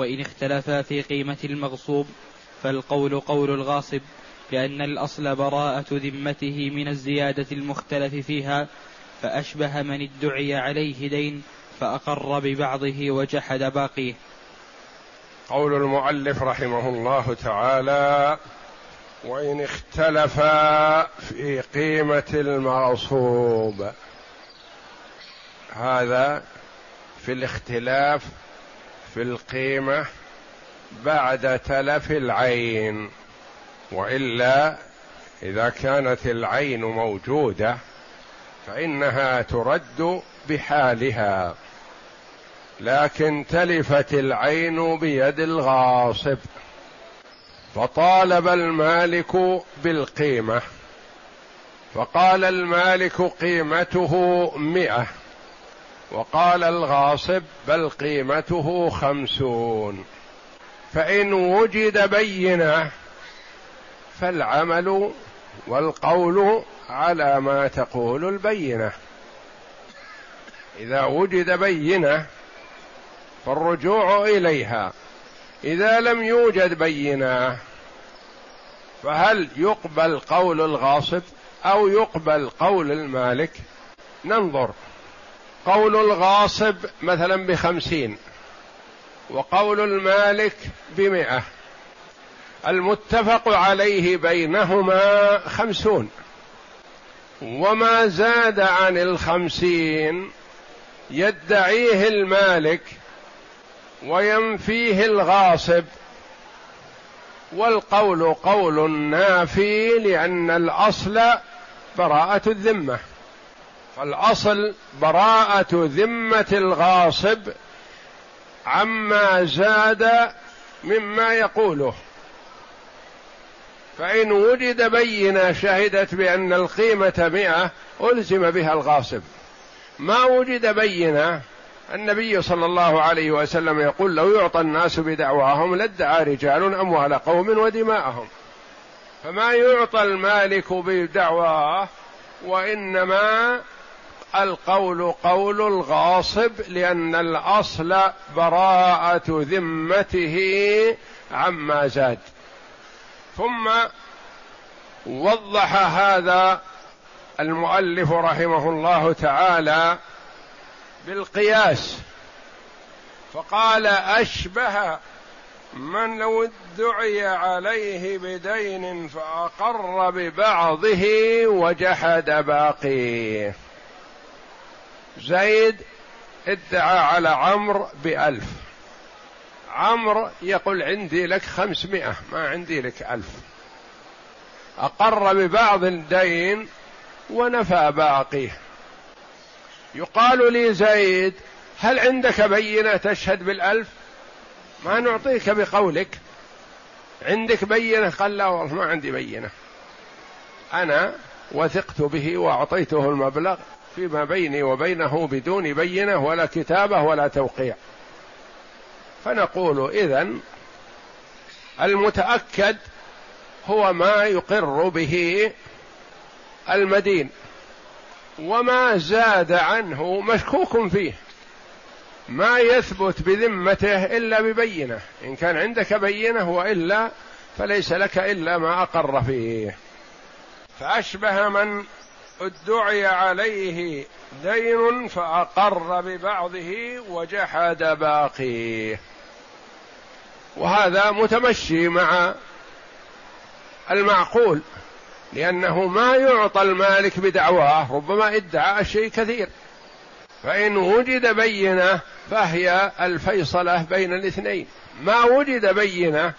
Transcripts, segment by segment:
وإن اختلفا في قيمة المغصوب فالقول قول الغاصب لأن الأصل براءة ذمته من الزيادة المختلف فيها فأشبه من ادعي عليه دين فأقر ببعضه وجحد باقيه. قول المؤلف رحمه الله تعالى وإن اختلفا في قيمة المغصوب. هذا في الاختلاف في القيمة بعد تلف العين وإلا إذا كانت العين موجودة فإنها ترد بحالها. لكن تلفت العين بيد الغاصب فطالب المالك بالقيمة فقال المالك قيمته مئة. وقال الغاصب بل قيمته خمسون. فإن وجد بينة فالعمل والقول على ما تقول البينة. إذا وجد بينة فالرجوع إليها. إذا لم يوجد بينة فهل يقبل قول الغاصب أو يقبل قول المالك؟ ننظر. قول الغاصب مثلا بخمسين وقول المالك بمئة المتفق عليه بينهما خمسون وما زاد عن الخمسين يدعيه المالك وينفيه الغاصب والقول قول نافي لأن الأصل براءة الذمة فالأصل براءة ذمة الغاصب عما زاد مما يقوله. فإن وجد بينة شهدت بأن القيمة مئة ألزم بها الغاصب. ما وجد بينة النبي صلى الله عليه وسلم يقول لو يعطى الناس بدعواهم لادعى رجال أموال قوم ودماءهم. فما يعطى المالك بدعواه وإنما القول قول الغاصب لأن الأصل براءة ذمته عما زاد. ثم وضح هذا المؤلف رحمه الله تعالى بالقياس. فقال أشبه من لو ادعي عليه بدين فأقر ببعضه وجحد باقيه. زيد ادعى على عمرو بألف. عمرو يقول عندي لك خمسمائة ما عندي لك ألف. أقر ببعض الدين ونفى باقيه. يقال لي زيد هل عندك بينة تشهد بالألف؟ ما نعطيك بقولك. عندك بينة؟ قال لا والله ما عندي بينة. أنا وثقت به وأعطيته المبلغ. فيما بيني وبينه بدون بينة ولا كتابة ولا توقيع. فنقول إذن المتأكد هو ما يقر به المدين وما زاد عنه مشكوك فيه. ما يثبت بذمته إلا ببينة. إن كان عندك بينة وإلا فليس لك إلا ما أقر فيه. فأشبه من ادعي عليه دين فأقر ببعضه وجحد باقيه. وهذا متمشي مع المعقول لأنه ما يعطى المالك بدعواه ربما ادعى شيء كثير. فإن وجد بينة فهي الفيصلة بين الاثنين. ما وجد بينة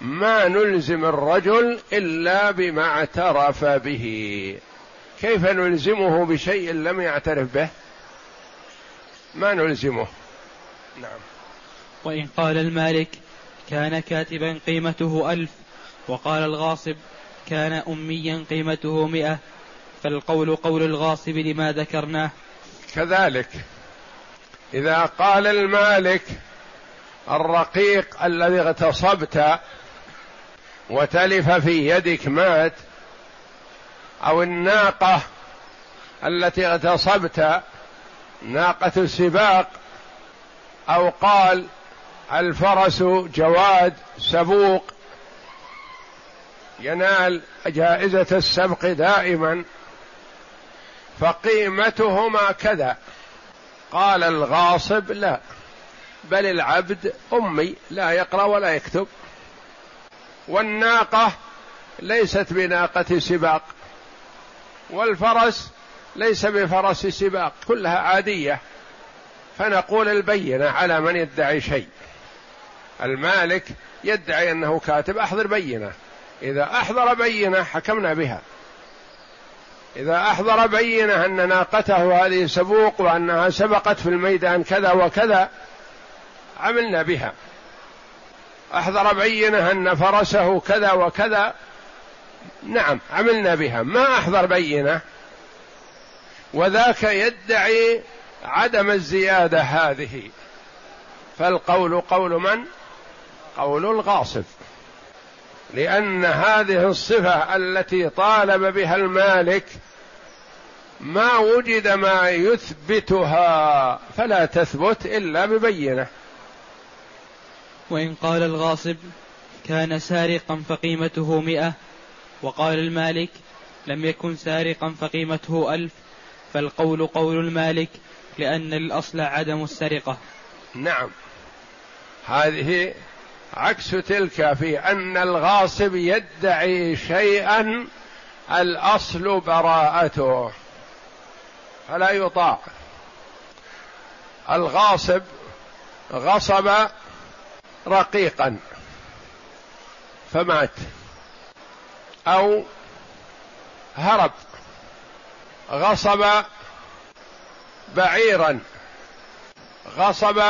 ما نلزم الرجل إلا بما اعترف به. كيف نلزمه بشيء لم يعترف به؟ ما نلزمه. نعم. وإن قال المالك كان كاتبا قيمته ألف وقال الغاصب كان أميا قيمته مئة فالقول قول الغاصب لما ذكرناه. كذلك إذا قال المالك الرقيق الذي اغتصبت وتلف في يدك مات أو الناقة التي اغتصبت ناقة السباق أو قال الفرس جواد سبوق. ينال جائزة السبق دائما. فقيمتهما كذا. قال الغاصب لا بل العبد أمي لا يقرأ ولا يكتب. والناقة ليست بناقة سباق. والفرس ليس بفرس سباق كلها عادية. فنقول البينة على من يدعي شيء. المالك يدعي أنه كاتب أحضر بينة. إذا أحضر بينة حكمنا بها. إذا أحضر بينة أن ناقته هذه سبوق وأنها سبقت في الميدان كذا وكذا عملنا بها. أحضر بينة أن فرسه كذا وكذا نعم عملنا بها. ما أحضر بينة. وذاك يدعي عدم الزيادة هذه. فالقول قول من؟ قول الغاصب. لأن هذه الصفة التي طالب بها المالك ما وجد ما يثبتها فلا تثبت إلا ببينة. وإن قال الغاصب كان سارقا فقيمته مئة وقال المالك لم يكن سارقا فقيمته ألف فالقول قول المالك لأن الأصل عدم السرقة. نعم. هذه عكس تلك في أن الغاصب يدعي شيئا الأصل براءته فلا يطاع. الغاصب غصب رقيقا فمات. أو هرب غصب بعيرا غصب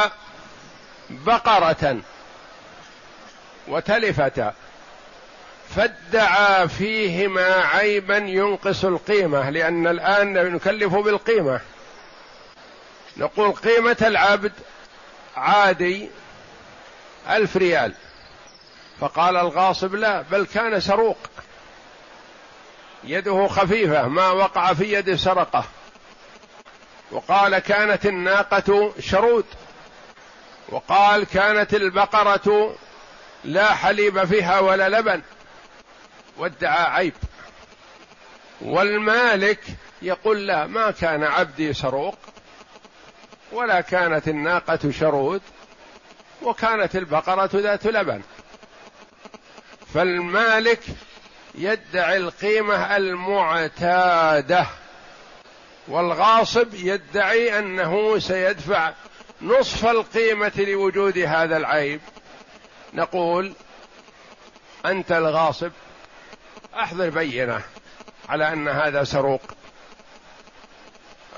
بقرة وتلفتا فادعى فيهما عيبا ينقص القيمة لأن الآن نكلف بالقيمة. نقول قيمة العبد عادي ألف ريال فقال الغاصب لا بل كان سروق. يده خفيفة ما وقع في يد سرقة. وقال كانت الناقة شرود وقال كانت البقرة لا حليب فيها ولا لبن. وادعى عيب. والمالك يقول لا ما كان عبدي سروق ولا كانت الناقة شرود وكانت البقرة ذات لبن. فالمالك يدعي القيمة المعتادة والغاصب يدعي أنه سيدفع نصف القيمة لوجود هذا العيب. نقول أنت الغاصب أحضر بينة على أن هذا سروق.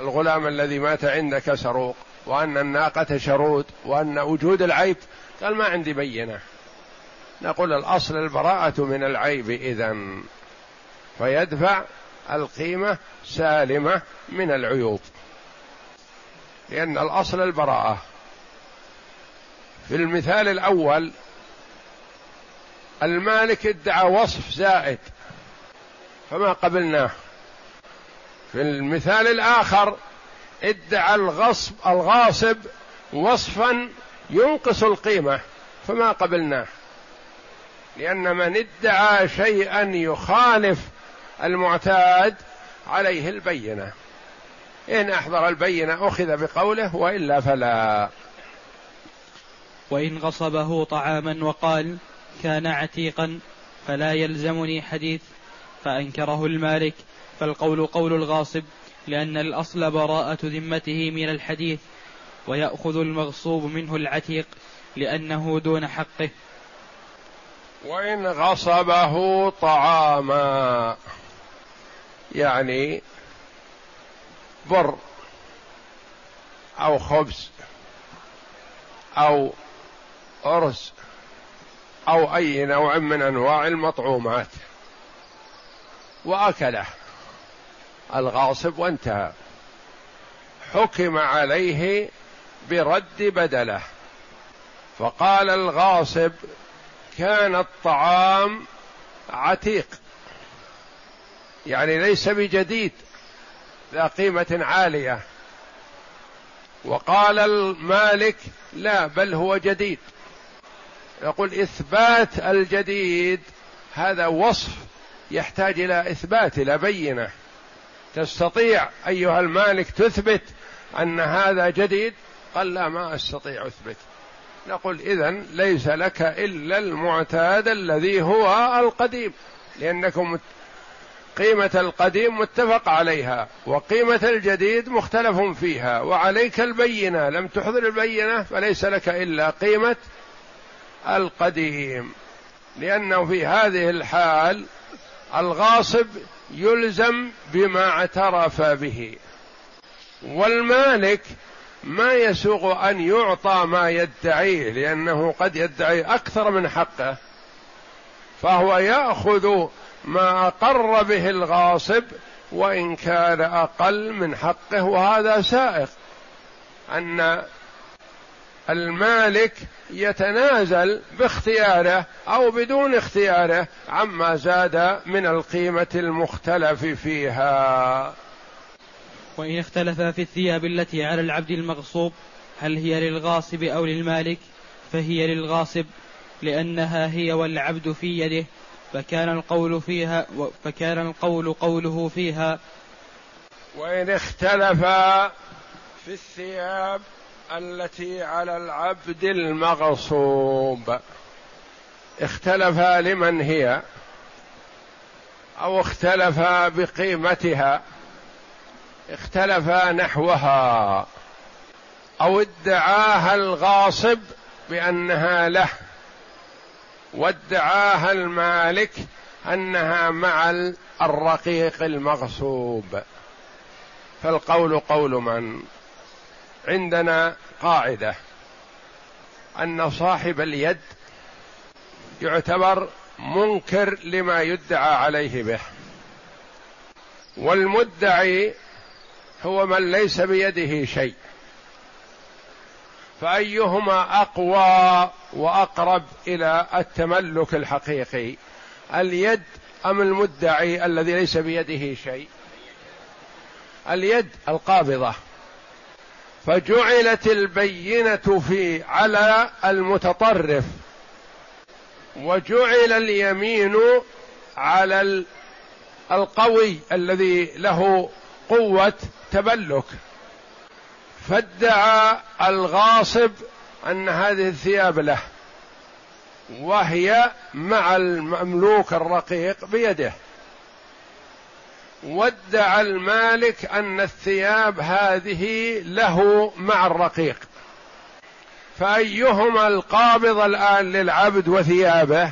الغلام الذي مات عندك سروق وأن الناقة شرود وأن وجود العيب. قال ما عندي بينة. نقول الأصل البراءة من العيب إذا فيدفع القيمة سالمة من العيوب. لأن الأصل البراءة. في المثال الأول المالك ادعى وصف زائد فما قبلناه في المثال الآخر ادعى الغصب الغاصب وصفا ينقص القيمة فما قبلناه لأن من ادعى شيئا يخالف المعتاد عليه البينة. إن أحضر البينة أخذ بقوله وإلا فلا. وإن غصبه طعاما وقال كان عتيقا فلا يلزمني حديث فأنكره المالك. فالقول قول الغاصب لأن الأصل براءة ذمته من الحديث ويأخذ المغصوب منه العتيق لأنه دون حقه. وإن غصبه طعاما. يعني بر أو خبز أو أرز أو أي نوع من أنواع المطعومات. وأكله. الغاصب وانتهى. حكم عليه برد بدله. فقال الغاصب كان الطعام عتيق. يعني ليس بجديد ذا قيمة عالية. وقال المالك لا بل هو جديد. يقول إثبات الجديد هذا وصف يحتاج إلى إثبات إلى بينة. تستطيع أيها المالك تثبت أن هذا جديد؟ قال لا ما أستطيع أثبت. نقول اذا ليس لك إلا المعتاد الذي هو القديم لأنكم قيمة القديم متفق عليها وقيمة الجديد مختلف فيها وعليك البينة لم تحضر البينة فليس لك إلا قيمة القديم. لأنه في هذه الحال الغاصب يلزم بما اعترف به والمالك ما يسوغ أن يعطى ما يدعيه لأنه قد يدعي أكثر من حقه. فهو يأخذ ما أقر به الغاصب وإن كان أقل من حقه وهذا سائق. أن المالك يتنازل باختياره أو بدون اختياره عما زاد من القيمة المختلف فيها. وإن اختلف في الثياب التي على العبد المغصوب هل هي للغاصب أو للمالك؟ فهي للغاصب لأنها هي والعبد في يده فكان القول فيها فكان القول قوله فيها. وإن اختلف في الثياب التي على العبد المغصوب. اختلف لمن هي؟ أو اختلف بقيمتها؟ اختلف نحوها أو ادعاها الغاصب بأنها له وادعاها المالك أنها مع الرقيق المغصوب. فالقول قول من؟ عندنا قاعدة أن صاحب اليد يعتبر منكر لما يدعى عليه به والمدعي هو من ليس بيده شيء. فأيهما أقوى وأقرب إلى التملك الحقيقي؟ اليد أم المدعي الذي ليس بيده شيء؟ اليد القابضة. فجعلت البينة في على المتطرف. وجعل اليمين على القوي الذي له قوة تبلك. فادعى الغاصب أن هذه الثياب له وهي مع المملوك الرقيق بيده. وادعى المالك أن الثياب هذه له مع الرقيق. فأيهما القابض الآن للعبد وثيابه؟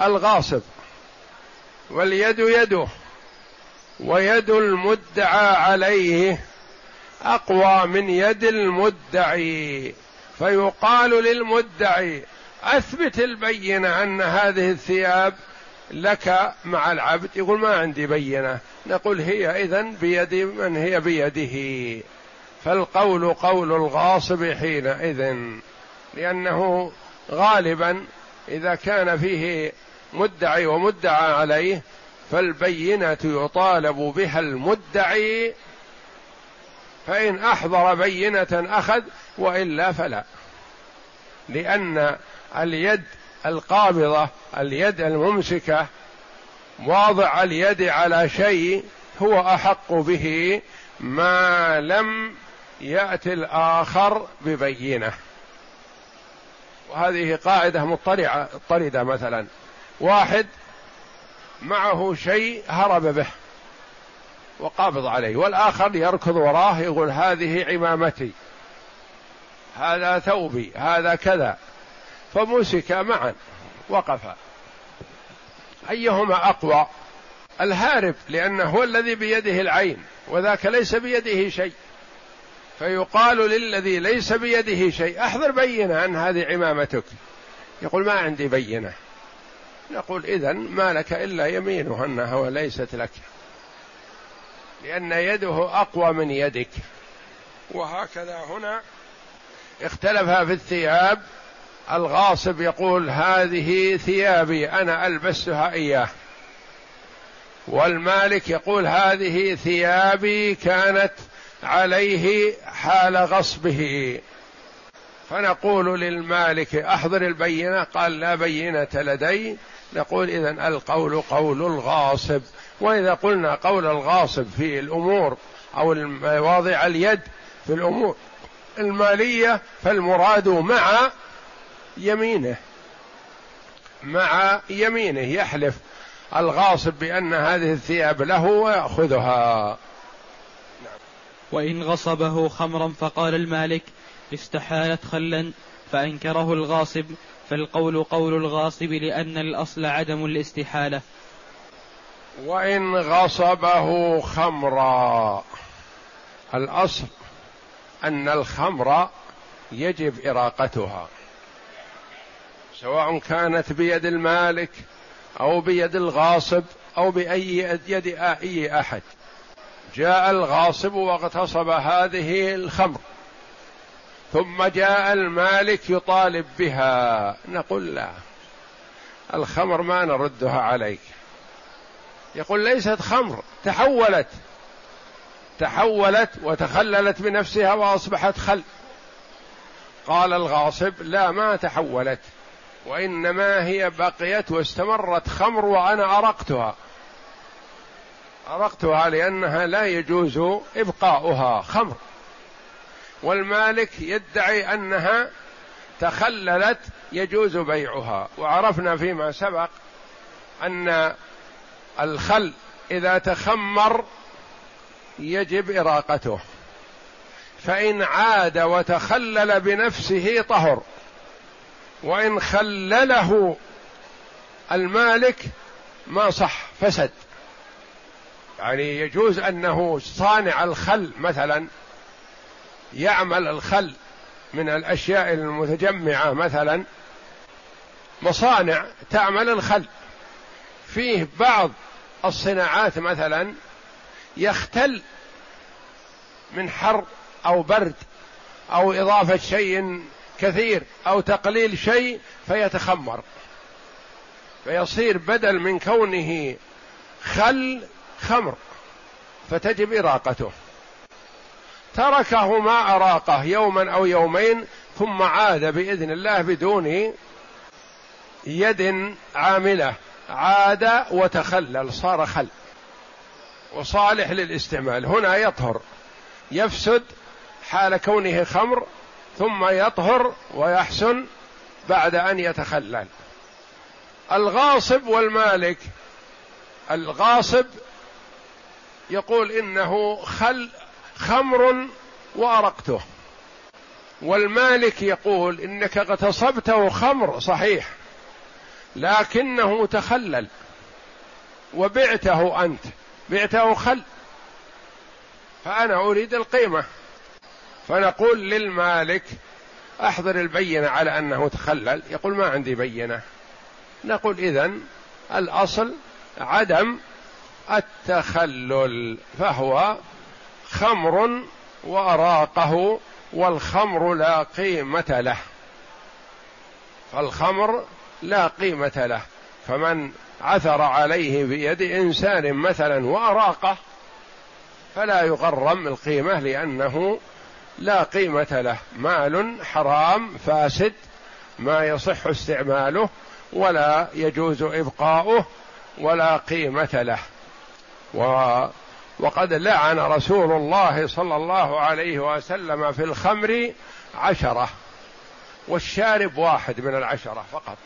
الغاصب. واليد يده. ويد المدعى عليه أقوى من يد المدعي. فيقال للمدعي أثبت البينة أن هذه الثياب لك مع العبد. يقول ما عندي بينة. نقول هي اذا بيد من هي بيده. فالقول قول الغاصب حينئذ لأنه غالبا إذا كان فيه مدعي ومدعى عليه فالبينة يطالب بها المدعي فإن أحضر بينة أخذ وإلا فلا. لأن اليد القابضة اليد الممسكة واضع اليد على شيء هو أحق به ما لم يأتي الآخر ببينة. وهذه قاعدة مضطردة مثلا. واحد معه شيء هرب به وقابض عليه والآخر يركض وراه يقول هذه عمامتي هذا ثوبي هذا كذا. فمسك معا وقفا أيهما أقوى؟ الهارب لأنه هو الذي بيده العين وذاك ليس بيده شيء. فيقال للذي ليس بيده شيء أحضر بينة أن هذه عمامتك. يقول ما عندي بينة. نقول إذا ما لك إلا يمينه أنها وليست لك لأن يده أقوى من يدك. وهكذا هنا اختلف في الثياب الغاصب يقول هذه ثيابي أنا ألبسها إياه والمالك يقول هذه ثيابي كانت عليه حال غصبه. فنقول للمالك أحضر البينة قال لا بينة لدي نقول إذا القول قول الغاصب. وإذا قلنا قول الغاصب في الأمور أو مواضع اليد في الأمور المالية فالمراد مع يمينه مع يمينه. يحلف الغاصب بأن هذه الثياب له ويأخذها. وإن غصبه خمرا فقال المالك استحالت خلا فأنكره الغاصب. فالقول قول الغاصب لأن الأصل عدم الاستحالة. وإن غصبه خمرا. الأصل أن الخمر يجب إراقتها. سواء كانت بيد المالك أو بيد الغاصب أو بأي يد أي أحد. جاء الغاصب واغتصب هذه الخمر. ثم جاء المالك يطالب بها. نقول لا. الخمر ما نردها عليك. يقول ليست خمر. تحولت. تحولت وتخللت بنفسها وأصبحت خل. قال الغاصب لا ما تحولت. وإنما هي بقيت واستمرت خمر وأنا أرقتها. أرقتها لأنها لا يجوز إبقاؤها. خمر. والمالك يدعي أنها تخللت يجوز بيعها. وعرفنا فيما سبق أن الخل إذا تخمر يجب إراقته. فإن عاد وتخلل بنفسه طهر. وإن خلله المالك ما صح فسد. يعني يجوز أنه صانع الخل مثلا يعمل الخل من الأشياء المتجمعة مثلا مصانع تعمل الخل. فيه بعض الصناعات مثلا يختل من حر أو برد أو إضافة شيء كثير أو تقليل شيء فيتخمر. فيصير بدل من كونه خل خمر فتجب إراقته. تركه ما أراقه يوما أو يومين ثم عاد بإذن الله بدون يد عاملة. عاد وتخلل صار خل. وصالح للاستعمال. هنا يطهر. يفسد حال كونه خمر ثم يطهر ويحسن بعد أن يتخلل. الغاصب والمالك. الغاصب يقول إنه خل خمر وأرقته. والمالك يقول إنك اغتصبته خمر صحيح لكنه تخلل وبعته أنت بعته خل فأنا أريد القيمة. فنقول للمالك أحضر البينة على أنه تخلل. يقول ما عندي بينة. نقول اذا الأصل عدم التخلل فهو خمر وأراقه والخمر لا قيمة له. فالخمر لا قيمة له. فمن عثر عليه بيد إنسان مثلا وأراقه فلا يغرم القيمة لأنه لا قيمة له. مال حرام فاسد ما يصح استعماله ولا يجوز إبقاؤه ولا قيمة له. و وقد لعن رسول الله صلى الله عليه وسلم في الخمر عشرة والشارب واحد من العشرة فقط.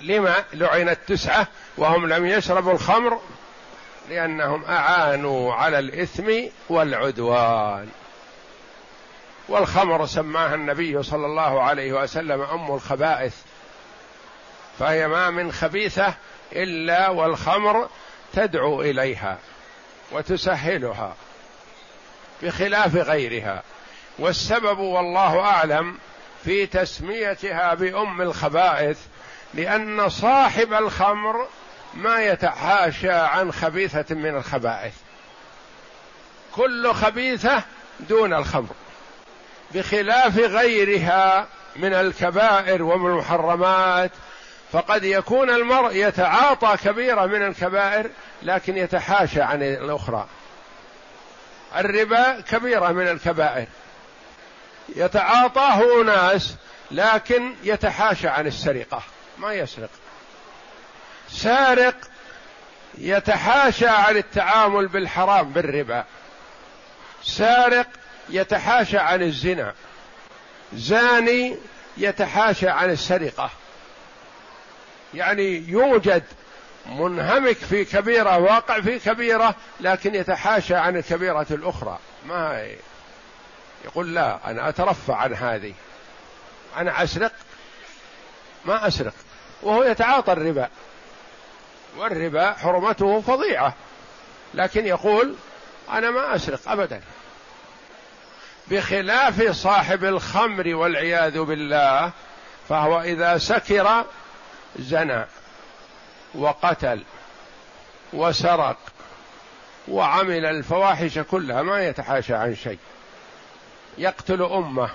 لما لعنت تسعة وهم لم يشربوا الخمر؟ لأنهم أعانوا على الإثم والعدوان. والخمر سماها النبي صلى الله عليه وسلم أم الخبائث. فهي ما من خبيثة إلا والخمر تدعو إليها. وتسهلها بخلاف غيرها. والسبب والله أعلم في تسميتها بأم الخبائث لأن صاحب الخمر ما يتحاشى عن خبيثة من الخبائث. كل خبيثة دون الخمر. بخلاف غيرها من الكبائر ومن المحرمات فقد يكون المرء يتعاطى كبيرة من الكبائر لكن يتحاشى عن الأخرى. الربا كبيرة من الكبائر. يتعاطاه ناس لكن يتحاشى عن السرقة. ما يسرق. سارق يتحاشى عن التعامل بالحرام بالربا. سارق يتحاشى عن الزنا. زاني يتحاشى عن السرقة. يعني يوجد منهمك في كبيرة واقع في كبيرة لكن يتحاشى عن الكبيرة الأخرى. ما يقول لا أنا أترفع عن هذه. أنا أسرق؟ ما أسرق. وهو يتعاطى الربا. والربا حرمته فظيعة. لكن يقول أنا ما أسرق ابدا. بخلاف صاحب الخمر والعياذ بالله فهو إذا سكر زنى وقتل وسرق وعمل الفواحش كلها ما يتحاشى عن شيء. يقتل أمه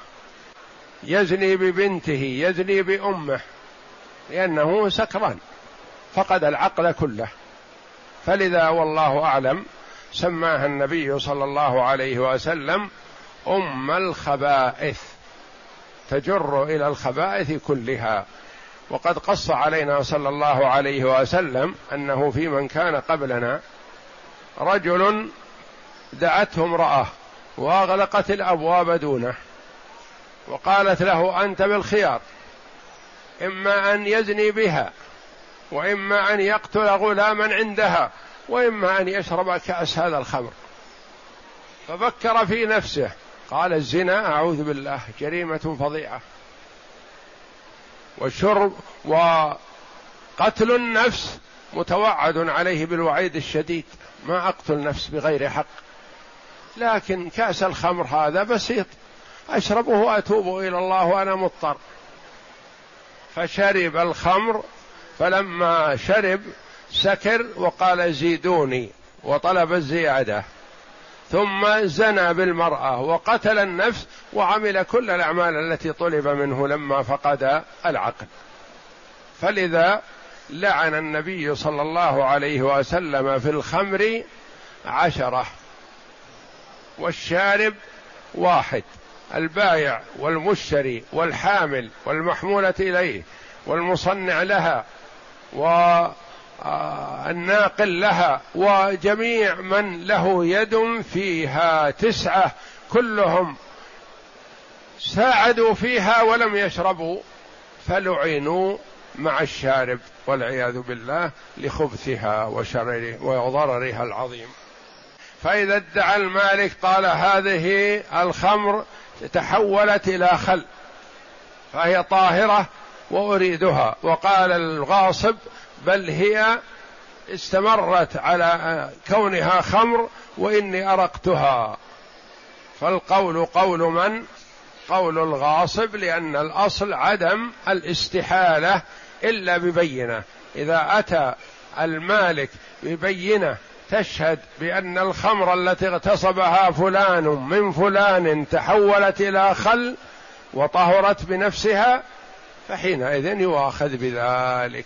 يزني ببنته يزني بأمه لأنه سكران فقد العقل كله. فلذا والله أعلم سماها النبي صلى الله عليه وسلم أم الخبائث تجر إلى الخبائث كلها. وقد قص علينا صلى الله عليه وسلم أنه في من كان قبلنا رجل دعته امرأة واغلقت الأبواب دونه وقالت له أنت بالخيار إما أن يزني بها وإما أن يقتل غلاما عندها وإما أن يشرب كأس هذا الخمر. ففكر في نفسه قال الزنا أعوذ بالله جريمة فظيعة. والشرب وقتل النفس متوعد عليه بالوعيد الشديد. ما أقتل نفس بغير حق. لكن كأس الخمر هذا بسيط. أشربه وأتوب إلى الله وأنا مضطر. فشرب الخمر فلما شرب سكر وقال زيدوني وطلب الزيادة. ثم زنى بالمرأة وقتل النفس وعمل كل الأعمال التي طلب منه لما فقد العقل. فلذا لعن النبي صلى الله عليه وسلم في الخمر عشرة والشارب واحد البايع والمشتري والحامل والمحمولة إليه والمصنع لها والناقل لها وجميع من له يد فيها تسعة كلهم ساعدوا فيها ولم يشربوا فلعنوا مع الشارب والعياذ بالله لخبثها وشرره وضررها العظيم. فإذا ادعى المالك قال هذه الخمر تحولت إلى خل فهي طاهرة وأريدها وقال الغاصب بل هي استمرت على كونها خمر وإني أرقتها. فالقول قول من؟ قول الغاصب لأن الأصل عدم الاستحالة إلا ببينة. إذا أتى المالك ببينة تشهد بأن الخمر التي اغتصبها فلان من فلان تحولت إلى خل وطهرت بنفسها فحينئذ يؤاخذ بذلك.